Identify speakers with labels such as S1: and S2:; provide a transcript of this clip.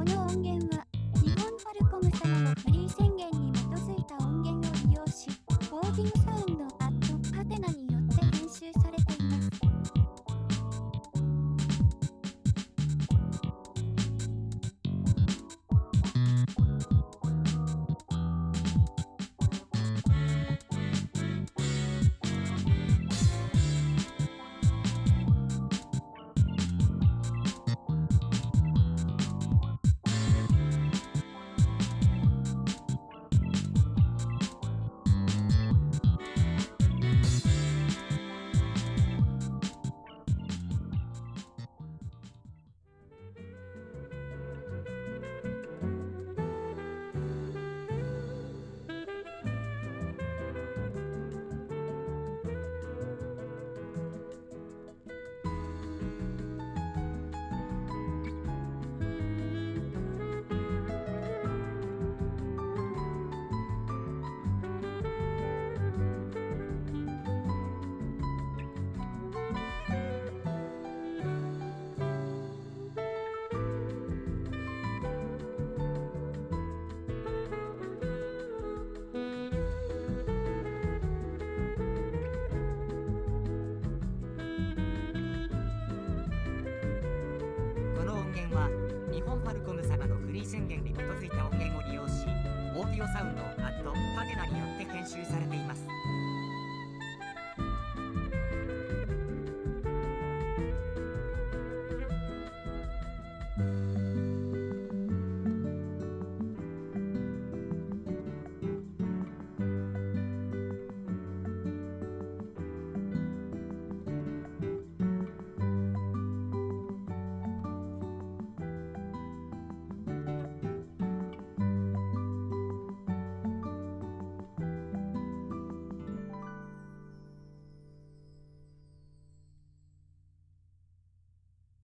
S1: この音源は、日本ファルコム様のフリー宣言に基づいた音源を利用し、オーディン
S2: グファルコム様のフリー宣言に基づいた音源を利用しオーディオサウンドア